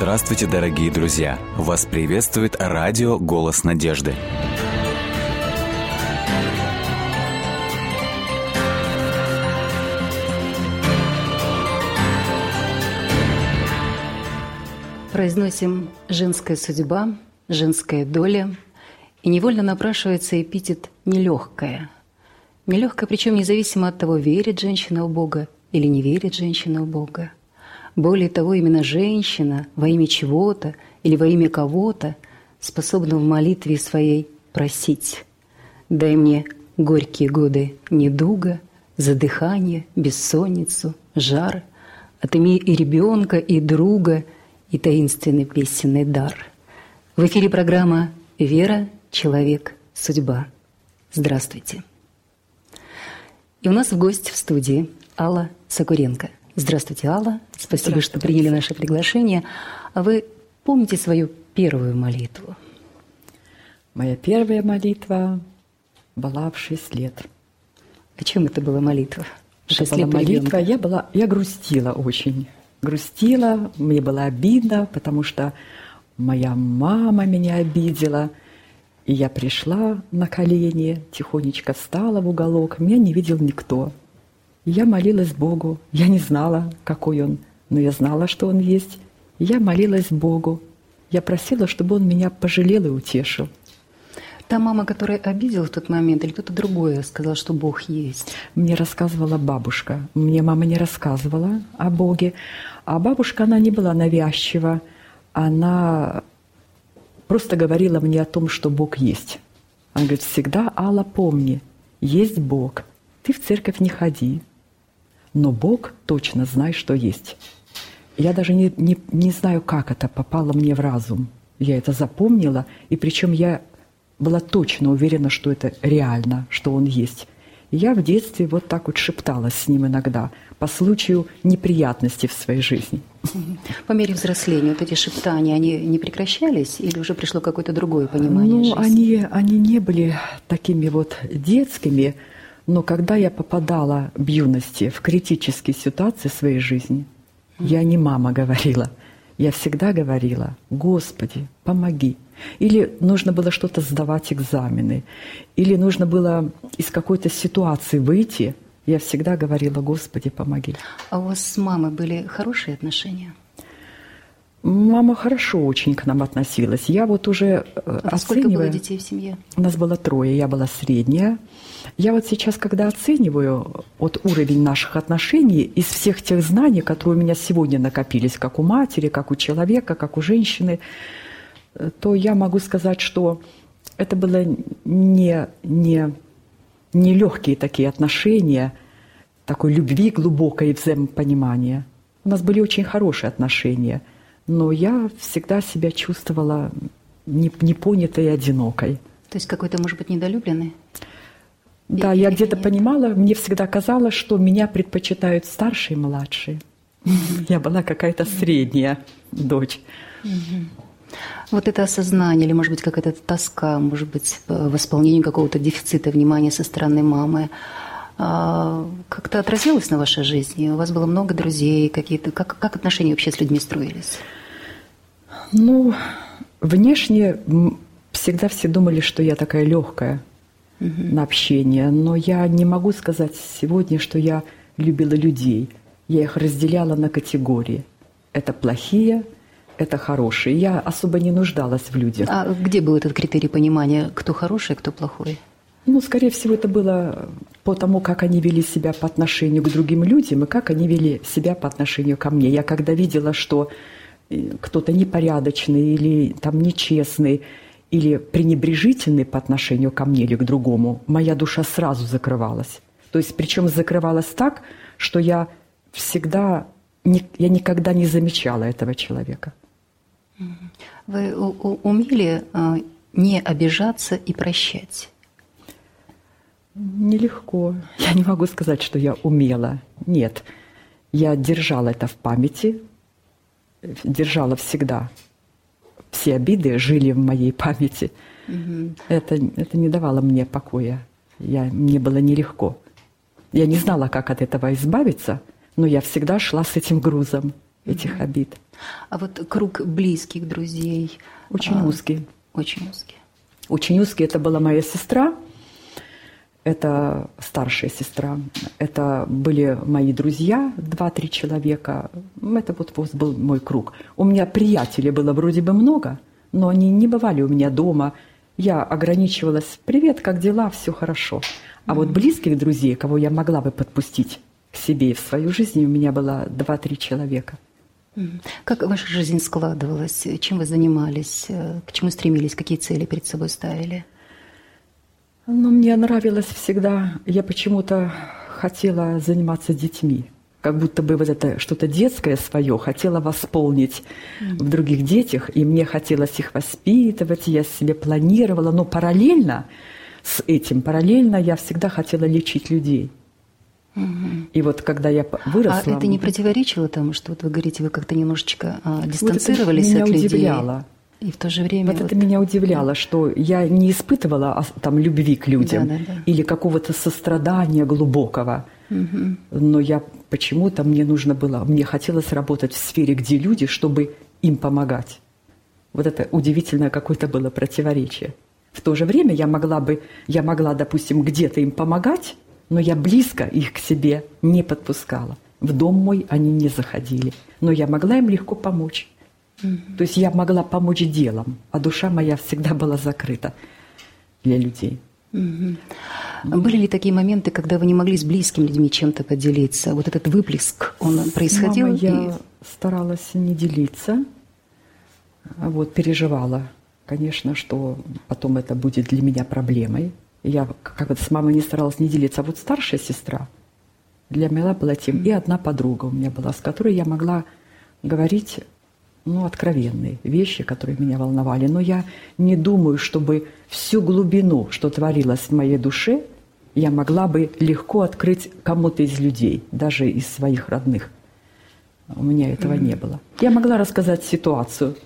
Здравствуйте, дорогие друзья! Вас приветствует радио «Голос надежды». Произносим «женская судьба», «женская доля», и невольно напрашивается эпитет «нелегкая». Нелегкая, причем независимо от того, верит женщина в Бога или не верит женщина в Бога. Более того, именно женщина во имя чего-то или во имя кого-то способна в молитве своей просить «Дай мне горькие годы недуга, задыхание, бессонницу, жар, отыми и ребенка, и друга, и таинственный песенный дар». В эфире программа «Вера, человек, судьба». Здравствуйте. И у нас в гости в студии Алла Сокуренко – Здравствуйте, Алла. Спасибо, Здравствуйте. что приняли наше приглашение. А вы помните свою первую молитву? Моя первая молитва была в шесть лет. О чем это была молитва? Это была молитва. Я, была, я грустила очень. Грустила, мне было обидно, потому что моя мама меня обидела. И я пришла на колени, тихонечко встала в уголок. Меня не видел никто. Я молилась Богу. Я не знала, какой Он, но я знала, что Он есть. Я молилась Богу. Я просила, чтобы Он меня пожалел и утешил. Та мама, которая обидела в тот момент, или кто-то другой сказал, что Бог есть? Мне рассказывала бабушка. Мне мама не рассказывала о Боге. А бабушка, она не была навязчива. Она просто говорила мне о том, что Бог есть. Она говорит, всегда, Алла, помни, есть Бог. Ты в церковь не ходи, но Бог точно знает, что есть. Я даже не, не, не знаю, как это попало мне в разум. Я это запомнила, и причем я была точно уверена, что это реально, что Он есть. И я в детстве вот так вот шепталась с ним иногда по случаю неприятностей в своей жизни. По мере взросления вот эти шептания, они не прекращались или уже пришло какое-то другое понимание Ну, жизни? они, они не были такими вот детскими, но когда я попадала в юности в критические ситуации своей жизни, я не мама говорила, я всегда говорила, Господи, помоги. Или нужно было что-то сдавать экзамены, или нужно было из какой-то ситуации выйти, я всегда говорила, Господи, помоги. А у вас с мамой были хорошие отношения? Мама хорошо очень к нам относилась. Я вот уже а оценивая... Сколько было детей в семье? У нас было трое, я была средняя. Я вот сейчас, когда оцениваю вот уровень наших отношений из всех тех знаний, которые у меня сегодня накопились, как у матери, как у человека, как у женщины, то я могу сказать, что это было не, не, не легкие такие отношения, такой любви глубокой взаимопонимания. У нас были очень хорошие отношения – но я всегда себя чувствовала непонятой и одинокой. То есть какой-то, может быть, недолюбленный? Да, Или я где-то понимала, мне всегда казалось, что меня предпочитают старшие и младшие. Я была какая-то средняя дочь. Вот это осознание, или, может быть, какая-то тоска, может быть, восполнение какого-то дефицита внимания со стороны мамы, а, как-то отразилось на вашей жизни? У вас было много друзей, какие-то, как, как отношения вообще с людьми строились? Ну, внешне всегда все думали, что я такая легкая угу. на общение, но я не могу сказать сегодня, что я любила людей. Я их разделяла на категории. Это плохие, это хорошие. Я особо не нуждалась в людях. А где был этот критерий понимания, кто хороший, кто плохой? Ну, скорее всего, это было по тому, как они вели себя по отношению к другим людям и как они вели себя по отношению ко мне. Я когда видела, что кто-то непорядочный или там нечестный, или пренебрежительный по отношению ко мне или к другому, моя душа сразу закрывалась. То есть, причем закрывалась так, что я всегда, я никогда не замечала этого человека. Вы умели а, не обижаться и прощать? Нелегко. Я не могу сказать, что я умела. Нет. Я держала это в памяти, держала всегда. Все обиды жили в моей памяти. Угу. Это, это не давало мне покоя. Я, мне было нелегко. Я не знала, как от этого избавиться, но я всегда шла с этим грузом. этих обид. А вот круг близких друзей? Очень а, узкий. Очень узкий. Очень узкий. Это была моя сестра, это старшая сестра, это были мои друзья, два-три человека. Это вот, вот был мой круг. У меня приятелей было вроде бы много, но они не бывали у меня дома. Я ограничивалась «Привет, как дела? Все хорошо». А вот близких друзей, кого я могла бы подпустить к себе в свою жизнь, у меня было два-три человека. Как ваша жизнь складывалась? Чем вы занимались? К чему стремились? Какие цели перед собой ставили? Ну, мне нравилось всегда. Я почему-то хотела заниматься детьми. Как будто бы вот это что-то детское свое хотела восполнить mm. в других детях, и мне хотелось их воспитывать, я себе планировала, но параллельно с этим, параллельно я всегда хотела лечить людей. Угу. И вот когда я выросла... А это не противоречило тому, что вот вы говорите, вы как-то немножечко а, дистанцировались вот это меня от людей? удивляло. И в то же время... Вот, вот это меня удивляло, что я не испытывала там любви к людям да, да, да. или какого-то сострадания глубокого. Угу. Но я почему-то мне нужно было, мне хотелось работать в сфере, где люди, чтобы им помогать. Вот это удивительное какое-то было противоречие. В то же время я могла бы, я могла, допустим, где-то им помогать, но я близко их к себе не подпускала. В дом мой они не заходили, но я могла им легко помочь. Mm-hmm. То есть я могла помочь делом, а душа моя всегда была закрыта для людей. Mm-hmm. Были ли такие моменты, когда вы не могли с близкими людьми чем-то поделиться? Вот этот выплеск, он происходил? Мамой я старалась не делиться, а вот переживала, конечно, что потом это будет для меня проблемой. Я как бы с мамой не старалась не делиться. А вот старшая сестра для меня была тем. И одна подруга у меня была, с которой я могла говорить ну, откровенные вещи, которые меня волновали. Но я не думаю, чтобы всю глубину, что творилось в моей душе, я могла бы легко открыть кому-то из людей, даже из своих родных. У меня этого mm-hmm. не было. Я могла рассказать ситуацию,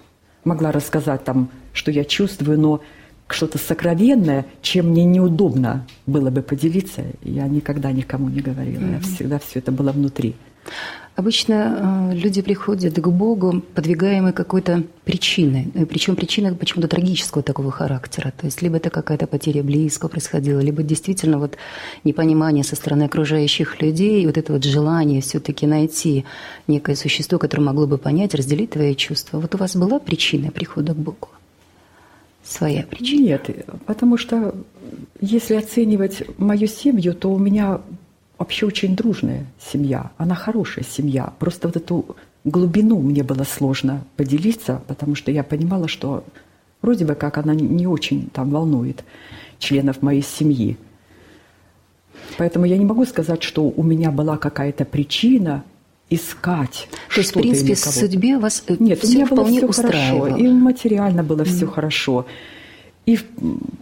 могла рассказать там, что я чувствую, но что-то сокровенное, чем мне неудобно было бы поделиться, я никогда никому не говорила. Mm-hmm. Я всегда все это было внутри. Обычно э, люди приходят к Богу, подвигаемые какой-то причиной. Э, Причем причина почему-то трагического такого характера. То есть либо это какая-то потеря близкого происходила, либо действительно вот непонимание со стороны окружающих людей, и вот это вот желание все-таки найти некое существо, которое могло бы понять, разделить твои чувства. Вот у вас была причина прихода к Богу? Своя причина? Нет, потому что если оценивать мою семью, то у меня вообще очень дружная семья, она хорошая семья. Просто вот эту глубину мне было сложно поделиться, потому что я понимала, что вроде бы как она не очень там волнует членов моей семьи. Поэтому я не могу сказать, что у меня была какая-то причина искать. То есть, в принципе, в судьбе вас э, Нет, все у меня было все хорошо. И материально было mm. все хорошо. И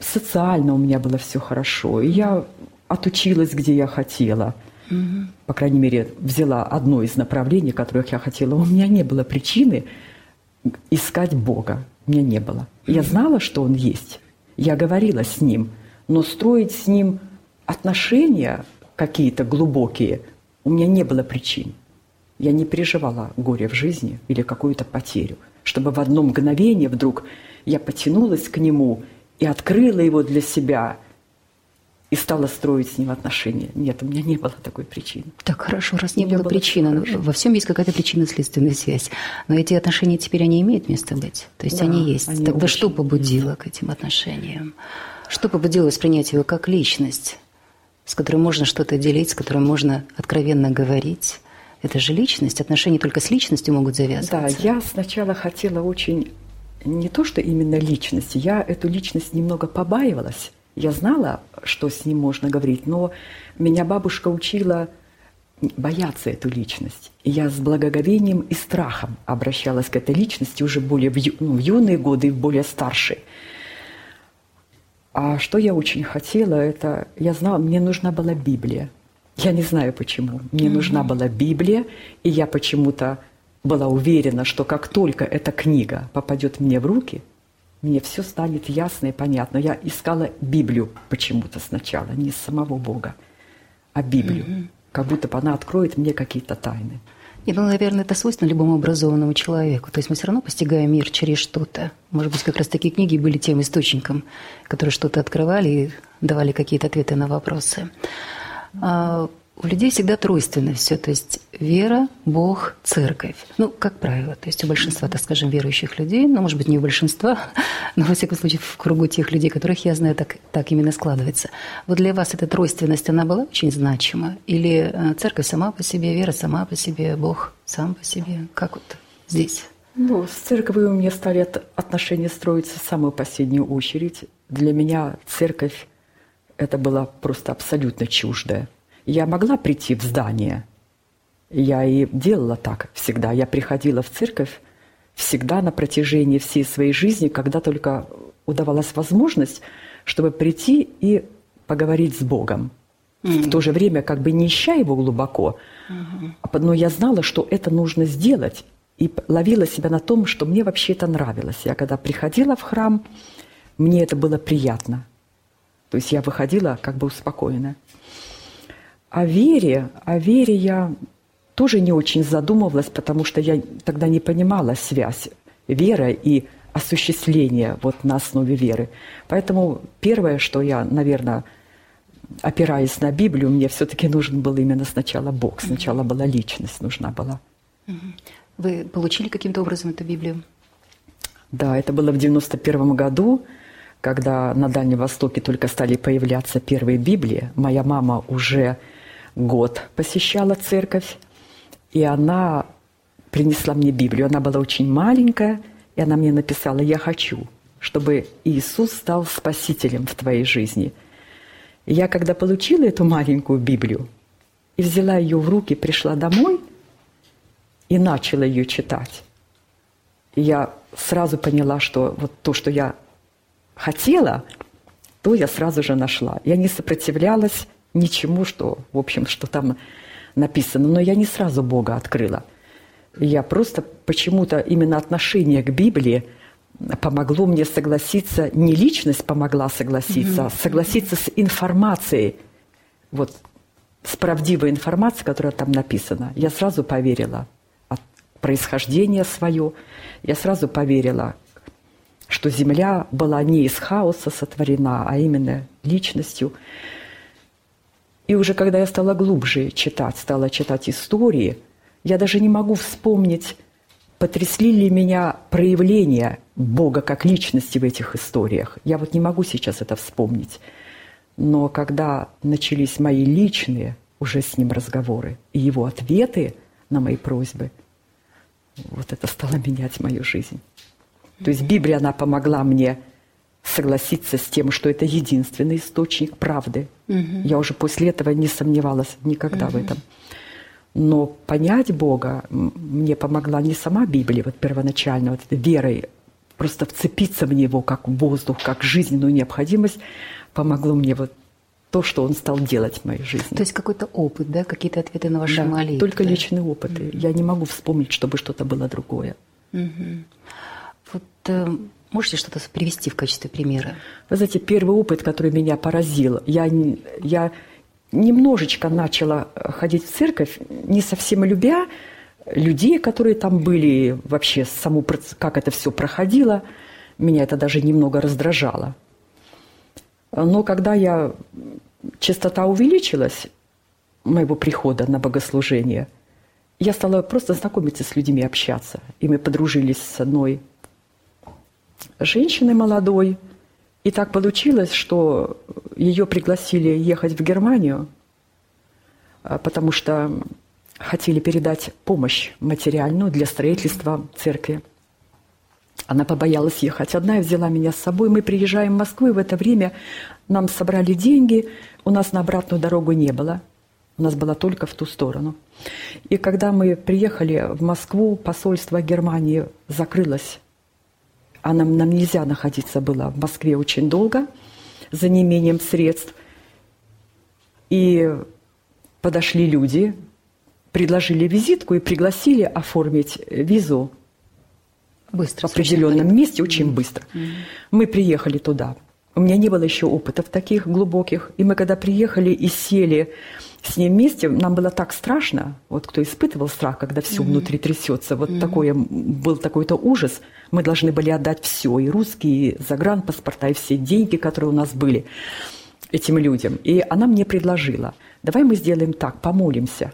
социально у меня было все хорошо. И я отучилась, где я хотела. Угу. По крайней мере, взяла одно из направлений, которых я хотела. У меня не было причины искать Бога. У меня не было. Я знала, что Он есть. Я говорила с Ним. Но строить с Ним отношения какие-то глубокие у меня не было причин. Я не переживала горе в жизни или какую-то потерю, чтобы в одно мгновение вдруг я потянулась к Нему и открыла Его для себя – и стала строить с ним отношения. Нет, у меня не было такой причины. Так, хорошо, раз не было, было причины. Во всем есть какая-то причинно-следственная связь. Но эти отношения теперь, они имеют место быть? То есть да, они есть. Они Тогда что побудило к этим отношениям? Что побудило воспринять его как личность, с которой можно что-то делить, с которой можно откровенно говорить? Это же личность. Отношения только с личностью могут завязываться. Да, я сначала хотела очень не то, что именно личность, я эту личность немного побаивалась, я знала, что с ним можно говорить, но меня бабушка учила бояться эту личность. И я с благоговением и страхом обращалась к этой личности уже более в, ю, ну, в юные годы и в более старшие. А что я очень хотела, это я знала, мне нужна была Библия. Я не знаю почему. Мне mm-hmm. нужна была Библия, и я почему-то была уверена, что как только эта книга попадет мне в руки, мне все станет ясно и понятно. Я искала Библию почему-то сначала, не самого Бога, а Библию. Угу. Как будто бы она откроет мне какие-то тайны. И, ну, наверное, это свойственно любому образованному человеку. То есть мы все равно постигаем мир через что-то. Может быть, как раз такие книги были тем источником, которые что-то открывали и давали какие-то ответы на вопросы. У людей всегда тройственно все, то есть вера, Бог, церковь. Ну, как правило, то есть у большинства, так скажем, верующих людей, ну, может быть, не у большинства, но, во всяком случае, в кругу тех людей, которых я знаю, так, так именно складывается. Вот для вас эта тройственность, она была очень значима? Или э, церковь сама по себе, вера сама по себе, Бог сам по себе? Как вот здесь? Ну, с церковью у меня стали отношения строиться в самую последнюю очередь. Для меня церковь – это было просто абсолютно чуждое. Я могла прийти в здание. Я и делала так всегда. Я приходила в церковь всегда на протяжении всей своей жизни, когда только удавалась возможность, чтобы прийти и поговорить с Богом. Mm-hmm. В то же время как бы не ища его глубоко, mm-hmm. но я знала, что это нужно сделать, и ловила себя на том, что мне вообще это нравилось. Я когда приходила в храм, мне это было приятно. То есть я выходила как бы успокоенная. О вере, о вере я тоже не очень задумывалась, потому что я тогда не понимала связь веры и осуществления вот на основе веры. Поэтому первое, что я, наверное, опираясь на Библию, мне все-таки нужен был именно сначала Бог, сначала была личность нужна была. Вы получили каким-то образом эту Библию? Да, это было в 91 году, когда на Дальнем Востоке только стали появляться первые Библии. Моя мама уже год посещала церковь, и она принесла мне Библию. Она была очень маленькая, и она мне написала, я хочу, чтобы Иисус стал спасителем в твоей жизни. И я, когда получила эту маленькую Библию и взяла ее в руки, пришла домой и начала ее читать, и я сразу поняла, что вот то, что я хотела, то я сразу же нашла. Я не сопротивлялась, ничему, что, в общем, что там написано. Но я не сразу Бога открыла. Я просто почему-то именно отношение к Библии помогло мне согласиться, не личность помогла согласиться, mm-hmm. а согласиться с информацией, вот с правдивой информацией, которая там написана. Я сразу поверила от происхождения свое, я сразу поверила, что Земля была не из хаоса сотворена, а именно личностью. И уже когда я стала глубже читать, стала читать истории, я даже не могу вспомнить, потрясли ли меня проявления Бога как личности в этих историях. Я вот не могу сейчас это вспомнить. Но когда начались мои личные уже с ним разговоры и его ответы на мои просьбы, вот это стало менять мою жизнь. То есть Библия, она помогла мне согласиться с тем, что это единственный источник правды. Угу. Я уже после этого не сомневалась никогда угу. в этом. Но понять Бога мне помогла не сама Библия, вот первоначально, вот верой, просто вцепиться в Него как воздух, как жизненную необходимость, помогло мне вот то, что Он стал делать в моей жизни. То есть какой-то опыт, да, какие-то ответы на ваши да, молитвы? только личные опыты. mm Я не могу вспомнить, чтобы что-то было другое. mm Вот э, Можете что-то привести в качестве примера? Вы знаете, первый опыт, который меня поразил, я, я немножечко начала ходить в церковь, не совсем любя людей, которые там были, вообще саму, как это все проходило, меня это даже немного раздражало. Но когда я, частота увеличилась моего прихода на богослужение, я стала просто знакомиться с людьми, общаться. И мы подружились с одной женщиной молодой. И так получилось, что ее пригласили ехать в Германию, а, потому что хотели передать помощь материальную для строительства церкви. Она побоялась ехать одна и взяла меня с собой. Мы приезжаем в Москву, и в это время нам собрали деньги. У нас на обратную дорогу не было. У нас была только в ту сторону. И когда мы приехали в Москву, посольство Германии закрылось а нам, нам нельзя находиться было в Москве очень долго за неимением средств. И подошли люди, предложили визитку и пригласили оформить визу быстро, в определенном месте, очень mm-hmm. быстро. Mm-hmm. Мы приехали туда У меня не было еще опытов таких глубоких. И мы когда приехали и сели с ним вместе, нам было так страшно. Вот кто испытывал страх, когда все mm-hmm. внутри трясется, вот mm-hmm. такое, был такой-то ужас. Мы должны были отдать все, и русские, и загранпаспорта, и все деньги, которые у нас были этим людям. И она мне предложила, давай мы сделаем так, помолимся.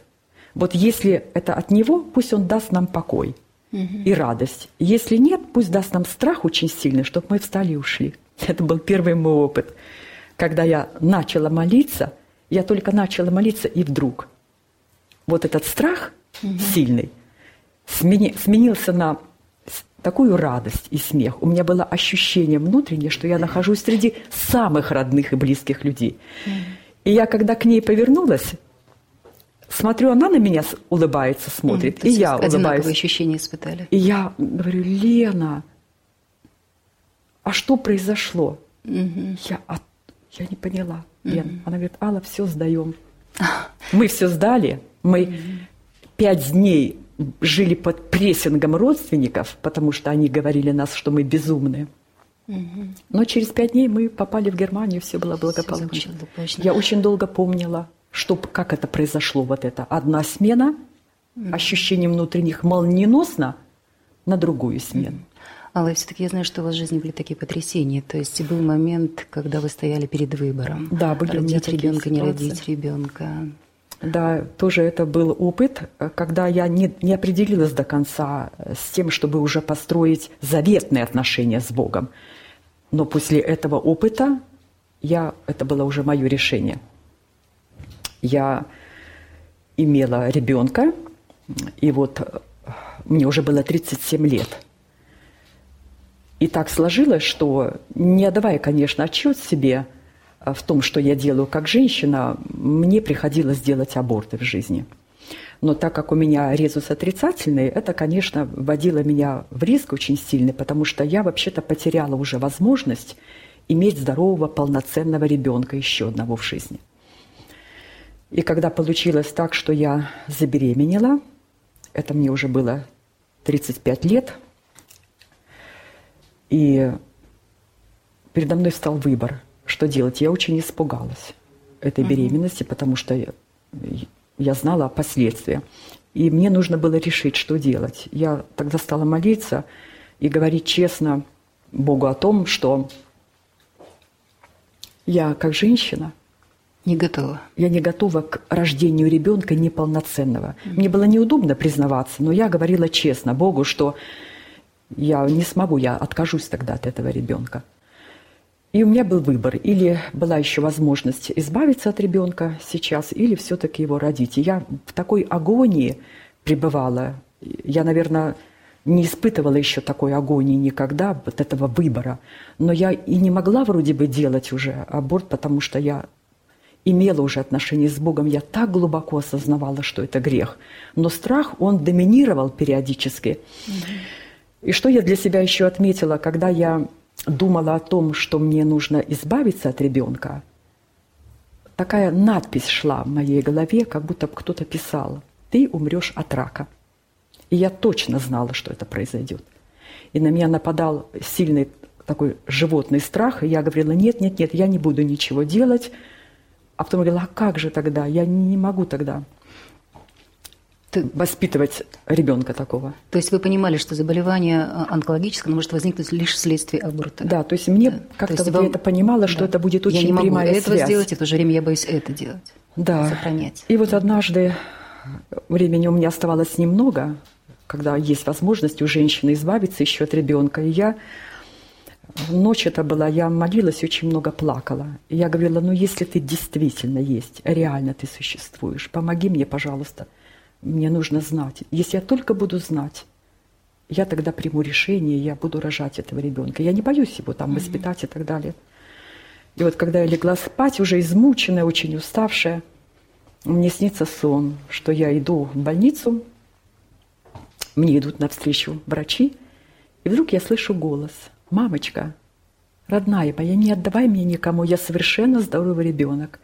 Вот если это от него, пусть он даст нам покой mm-hmm. и радость. Если нет, пусть даст нам страх очень сильный, чтобы мы встали и ушли. Это был первый мой опыт. Когда я начала молиться, я только начала молиться, и вдруг вот этот страх угу. сильный смени, сменился на такую радость и смех. У меня было ощущение внутреннее, что я нахожусь среди самых родных и близких людей. Угу. И я, когда к ней повернулась, смотрю, она на меня улыбается, смотрит, угу, и я улыбаюсь. ощущения испытали. И я говорю, Лена, а что произошло? Угу. Я, а, я не поняла. Лен. Угу. Она говорит, Алла, все сдаем. Мы все сдали. Мы угу. пять дней жили под прессингом родственников, потому что они говорили нас, что мы безумные. Угу. Но через пять дней мы попали в Германию, все было благополучно. Все Я очень долго помнила, что, как это произошло, вот это. Одна смена, угу. ощущение внутренних молниеносно на другую смену. Алла, все-таки я знаю, что у вас в жизни были такие потрясения. То есть был момент, когда вы стояли перед выбором. Да, были родить ребенка, не родить ребенка. Да, тоже это был опыт, когда я не, не определилась до конца с тем, чтобы уже построить заветные отношения с Богом. Но после этого опыта я, это было уже мое решение. Я имела ребенка, и вот мне уже было 37 лет – и так сложилось, что не отдавая, конечно, отчет себе э, в том, что я делаю как женщина, мне приходилось делать аборты в жизни. Но так как у меня резус отрицательный, это, конечно, вводило меня в риск очень сильный, потому что я вообще-то потеряла уже возможность иметь здорового, полноценного ребенка еще одного в жизни. И когда получилось так, что я забеременела, это мне уже было 35 лет – и передо мной встал выбор, что делать. Я очень испугалась этой беременности, потому что я, я знала о последствиях. И мне нужно было решить, что делать. Я тогда стала молиться и говорить честно Богу о том, что я как женщина не готова. Я не готова к рождению ребенка неполноценного. Mm-hmm. Мне было неудобно признаваться, но я говорила честно Богу, что я не смогу, я откажусь тогда от этого ребенка. И у меня был выбор. Или была еще возможность избавиться от ребенка сейчас, или все-таки его родить. И я в такой агонии пребывала. Я, наверное, не испытывала еще такой агонии никогда, вот этого выбора. Но я и не могла вроде бы делать уже аборт, потому что я имела уже отношения с Богом, я так глубоко осознавала, что это грех. Но страх, он доминировал периодически. Mm-hmm. И что я для себя еще отметила, когда я думала о том, что мне нужно избавиться от ребенка, такая надпись шла в моей голове, как будто кто-то писал, ты умрешь от рака. И я точно знала, что это произойдет. И на меня нападал сильный такой животный страх, и я говорила, нет, нет, нет, я не буду ничего делать. А потом говорила, а как же тогда? Я не могу тогда воспитывать ребенка такого. То есть вы понимали, что заболевание а, онкологическое может возникнуть лишь вследствие аборта? Да, то есть мне да. как-то вот вам... я это понимала, что да. это будет очень я не могу прямая этого связь. сделать, и в то же время я боюсь это делать. Да. Сохранять. И вот однажды времени у меня оставалось немного, когда есть возможность у женщины избавиться еще от ребенка, и я Ночь это была, я молилась, очень много плакала. И я говорила, ну если ты действительно есть, реально ты существуешь, помоги мне, пожалуйста мне нужно знать. Если я только буду знать, я тогда приму решение, я буду рожать этого ребенка. Я не боюсь его там воспитать и так далее. И вот когда я легла спать, уже измученная, очень уставшая, мне снится сон, что я иду в больницу, мне идут навстречу врачи, и вдруг я слышу голос. «Мамочка, родная моя, не отдавай мне никому, я совершенно здоровый ребенок.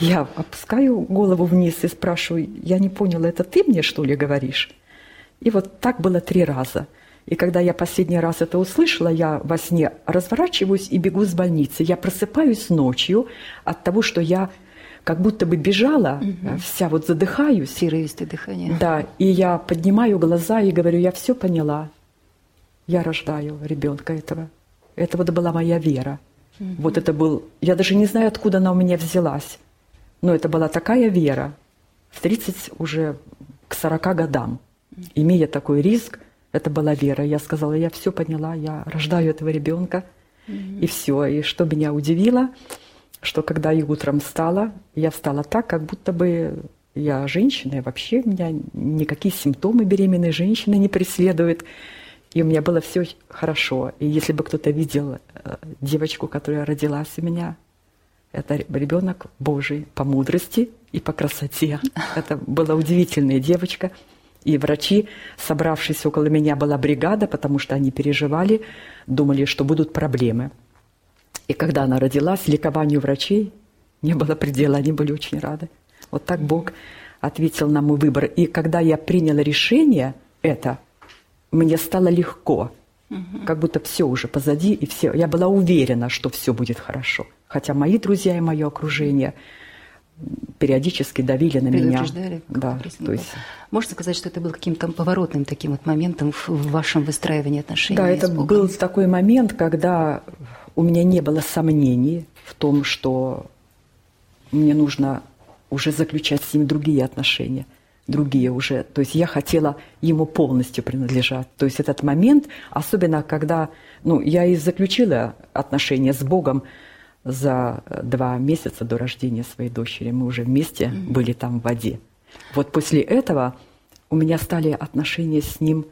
Я опускаю голову вниз и спрашиваю, я не поняла, это ты мне что ли говоришь? И вот так было три раза. И когда я последний раз это услышала, я во сне разворачиваюсь и бегу с больницы. Я просыпаюсь ночью от того, что я как будто бы бежала, угу. вся вот задыхаюсь. Сировистое дыхание. Да, и я поднимаю глаза и говорю, я все поняла. Я рождаю ребенка этого. Это вот была моя вера. Угу. Вот это был, я даже не знаю, откуда она у меня взялась. Но это была такая вера в 30 уже к 40 годам, имея такой риск, это была вера. Я сказала, я все поняла, я рождаю этого ребенка, mm-hmm. и все. И что меня удивило, что когда я утром встала, я встала так, как будто бы я женщина, и вообще меня никакие симптомы беременной женщины не преследуют. И у меня было все хорошо. И если бы кто-то видел э, девочку, которая родилась у меня, это ребенок Божий по мудрости и по красоте. Это была удивительная девочка. И врачи, собравшись около меня, была бригада, потому что они переживали, думали, что будут проблемы. И когда она родилась, ликованию врачей не было предела, они были очень рады. Вот так Бог ответил на мой выбор. И когда я приняла решение это, мне стало легко, угу. как будто все уже позади, и все. Я была уверена, что все будет хорошо. Хотя мои друзья и мое окружение – периодически давили на меня. Да, то есть... Можно сказать, что это был каким-то поворотным таким вот моментом в вашем выстраивании отношений Да, это был такой момент, когда у меня не было сомнений в том, что мне нужно уже заключать с ним другие отношения, другие уже. То есть я хотела ему полностью принадлежать. То есть этот момент, особенно когда, ну, я и заключила отношения с Богом, за два месяца до рождения своей дочери. Мы уже вместе mm-hmm. были там в воде. Вот после этого у меня стали отношения с ним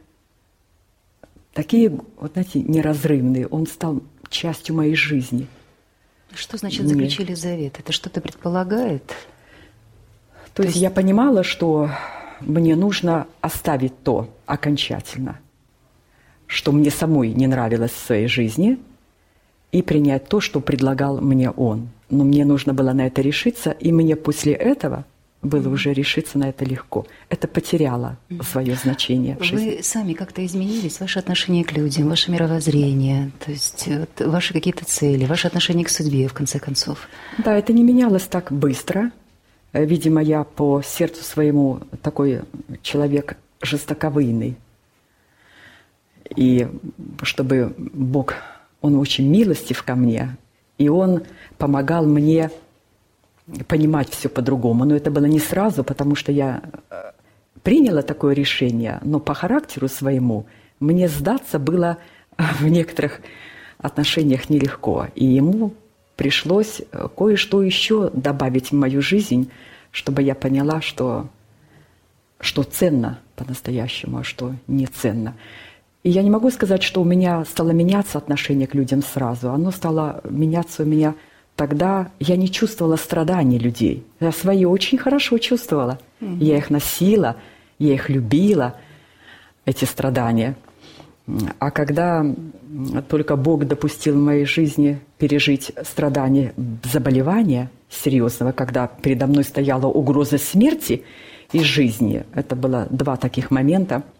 такие, вот знаете, неразрывные. Он стал частью моей жизни. Что значит заключили Нет. завет? Это что-то предполагает? То, то есть, есть я понимала, что мне нужно оставить то окончательно, что мне самой не нравилось в своей жизни – и принять то, что предлагал мне он. Но мне нужно было на это решиться, и мне после этого было уже решиться на это легко. Это потеряло свое значение в жизни. Вы сами как-то изменились, ваше отношение к людям, ваше мировоззрение, то есть вот, ваши какие-то цели, ваше отношение к судьбе, в конце концов. Да, это не менялось так быстро. Видимо, я по сердцу своему такой человек жестоковыйный. И чтобы Бог он очень милостив ко мне, и он помогал мне понимать все по-другому. Но это было не сразу, потому что я э, приняла такое решение, но по характеру своему мне сдаться было в некоторых отношениях нелегко. И ему пришлось э, кое-что еще добавить в мою жизнь, чтобы я поняла, что, что ценно по-настоящему, а что не ценно. И я не могу сказать, что у меня стало меняться отношение к людям сразу. Оно стало меняться у меня тогда. Я не чувствовала страданий людей. Я свои очень хорошо чувствовала. Mm-hmm. Я их носила, я их любила, эти страдания. А когда только Бог допустил в моей жизни пережить страдания заболевания серьезного, когда передо мной стояла угроза смерти и жизни, это было два таких момента –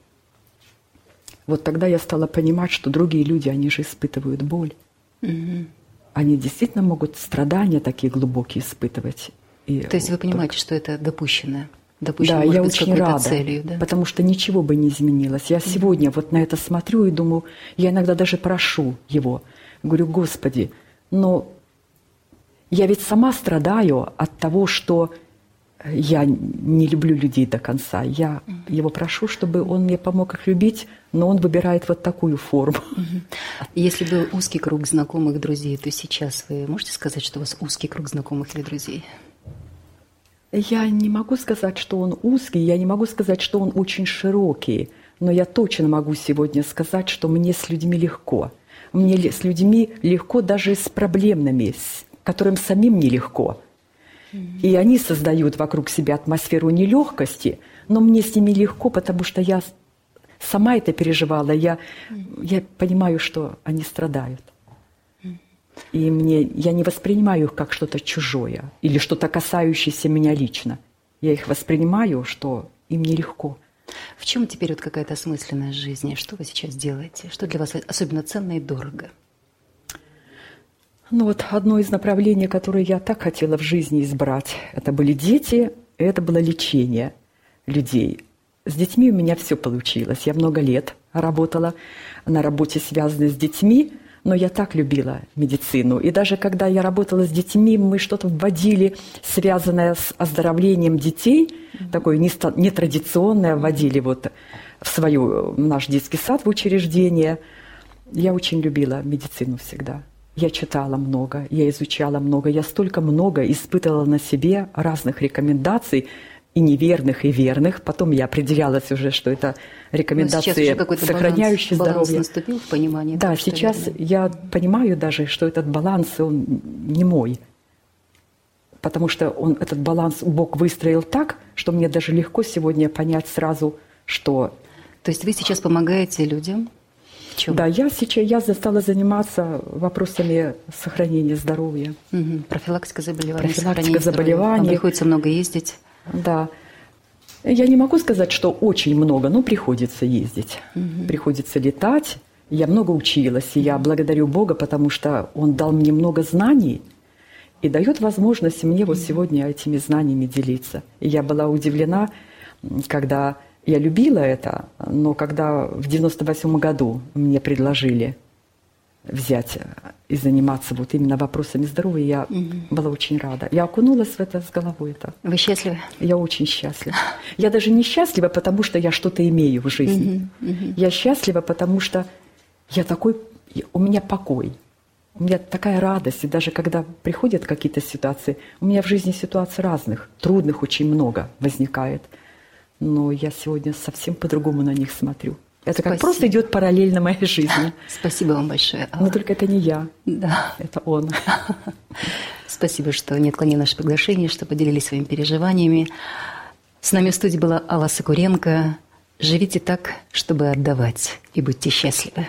вот тогда я стала понимать, что другие люди, они же испытывают боль. Угу. Они действительно могут страдания такие глубокие испытывать. И То есть вы понимаете, только... что это допущено? Допущено, да, я быть, очень рада, целью, да? потому что ничего бы не изменилось. Я mm сегодня вот на это смотрю и думаю, я иногда даже прошу его, говорю, Господи, но я ведь сама страдаю от того, что я не люблю людей до конца. Я его прошу, чтобы он мне помог их любить, но он выбирает вот такую форму. Если был узкий круг знакомых друзей, то сейчас вы можете сказать, что у вас узкий круг знакомых или друзей? Я не могу сказать, что он узкий, я не могу сказать, что он очень широкий, но я точно могу сегодня сказать, что мне с людьми легко. Мне с людьми легко даже с проблемными, с которым самим нелегко. И они создают вокруг себя атмосферу нелегкости, но мне с ними легко, потому что я сама это переживала. Я, я понимаю, что они страдают. И мне, я не воспринимаю их как что-то чужое или что-то касающееся меня лично. Я их воспринимаю, что им нелегко. В чем теперь вот какая-то осмысленность жизни? Что вы сейчас делаете? Что для вас особенно ценно и дорого? Ну вот одно из направлений, которое я так хотела в жизни избрать, это были дети, и это было лечение людей. С детьми у меня все получилось. Я много лет работала на работе, связанной с детьми, но я так любила медицину. И даже когда я работала с детьми, мы что-то вводили, связанное с оздоровлением детей, такое нетрадиционное, вводили вот в свою, в наш детский сад, в учреждение. Я очень любила медицину всегда. Я читала много, я изучала много, я столько много испытывала на себе разных рекомендаций, и неверных, и верных. Потом я определялась уже, что это рекомендации, сохраняющие баланс, здоровье. Баланс наступил в понимании? Да, того, сейчас верно. я понимаю даже, что этот баланс, он не мой. Потому что он, этот баланс Бог выстроил так, что мне даже легко сегодня понять сразу, что... То есть вы сейчас помогаете людям? Чем? Да, я сейчас я стала заниматься вопросами сохранения здоровья. Угу. Профилактика заболеваний. Профилактика заболеваний. Вам приходится много ездить. Да. Я не могу сказать, что очень много, но приходится ездить, угу. приходится летать. Я много училась, и я благодарю Бога, потому что Он дал мне много знаний и дает возможность мне вот сегодня этими знаниями делиться. И я была удивлена, когда я любила это, но когда в 98 году мне предложили взять и заниматься вот именно вопросами здоровья, я угу. была очень рада. Я окунулась в это с головой. Это. Вы счастливы? Я очень счастлива. Я даже не счастлива, потому что я что-то имею в жизни. Угу, угу. Я счастлива, потому что я такой, у меня покой. У меня такая радость, и даже когда приходят какие-то ситуации, у меня в жизни ситуаций разных, трудных очень много возникает. Но я сегодня совсем по-другому на них смотрю. Это Спасибо. как просто идет параллельно моей жизни. Спасибо вам большое. Но только это не я. Да. Это он. Спасибо, что не отклонили наше приглашение, что поделились своими переживаниями. С нами в студии была Алла Сокуренко. Живите так, чтобы отдавать, и будьте счастливы.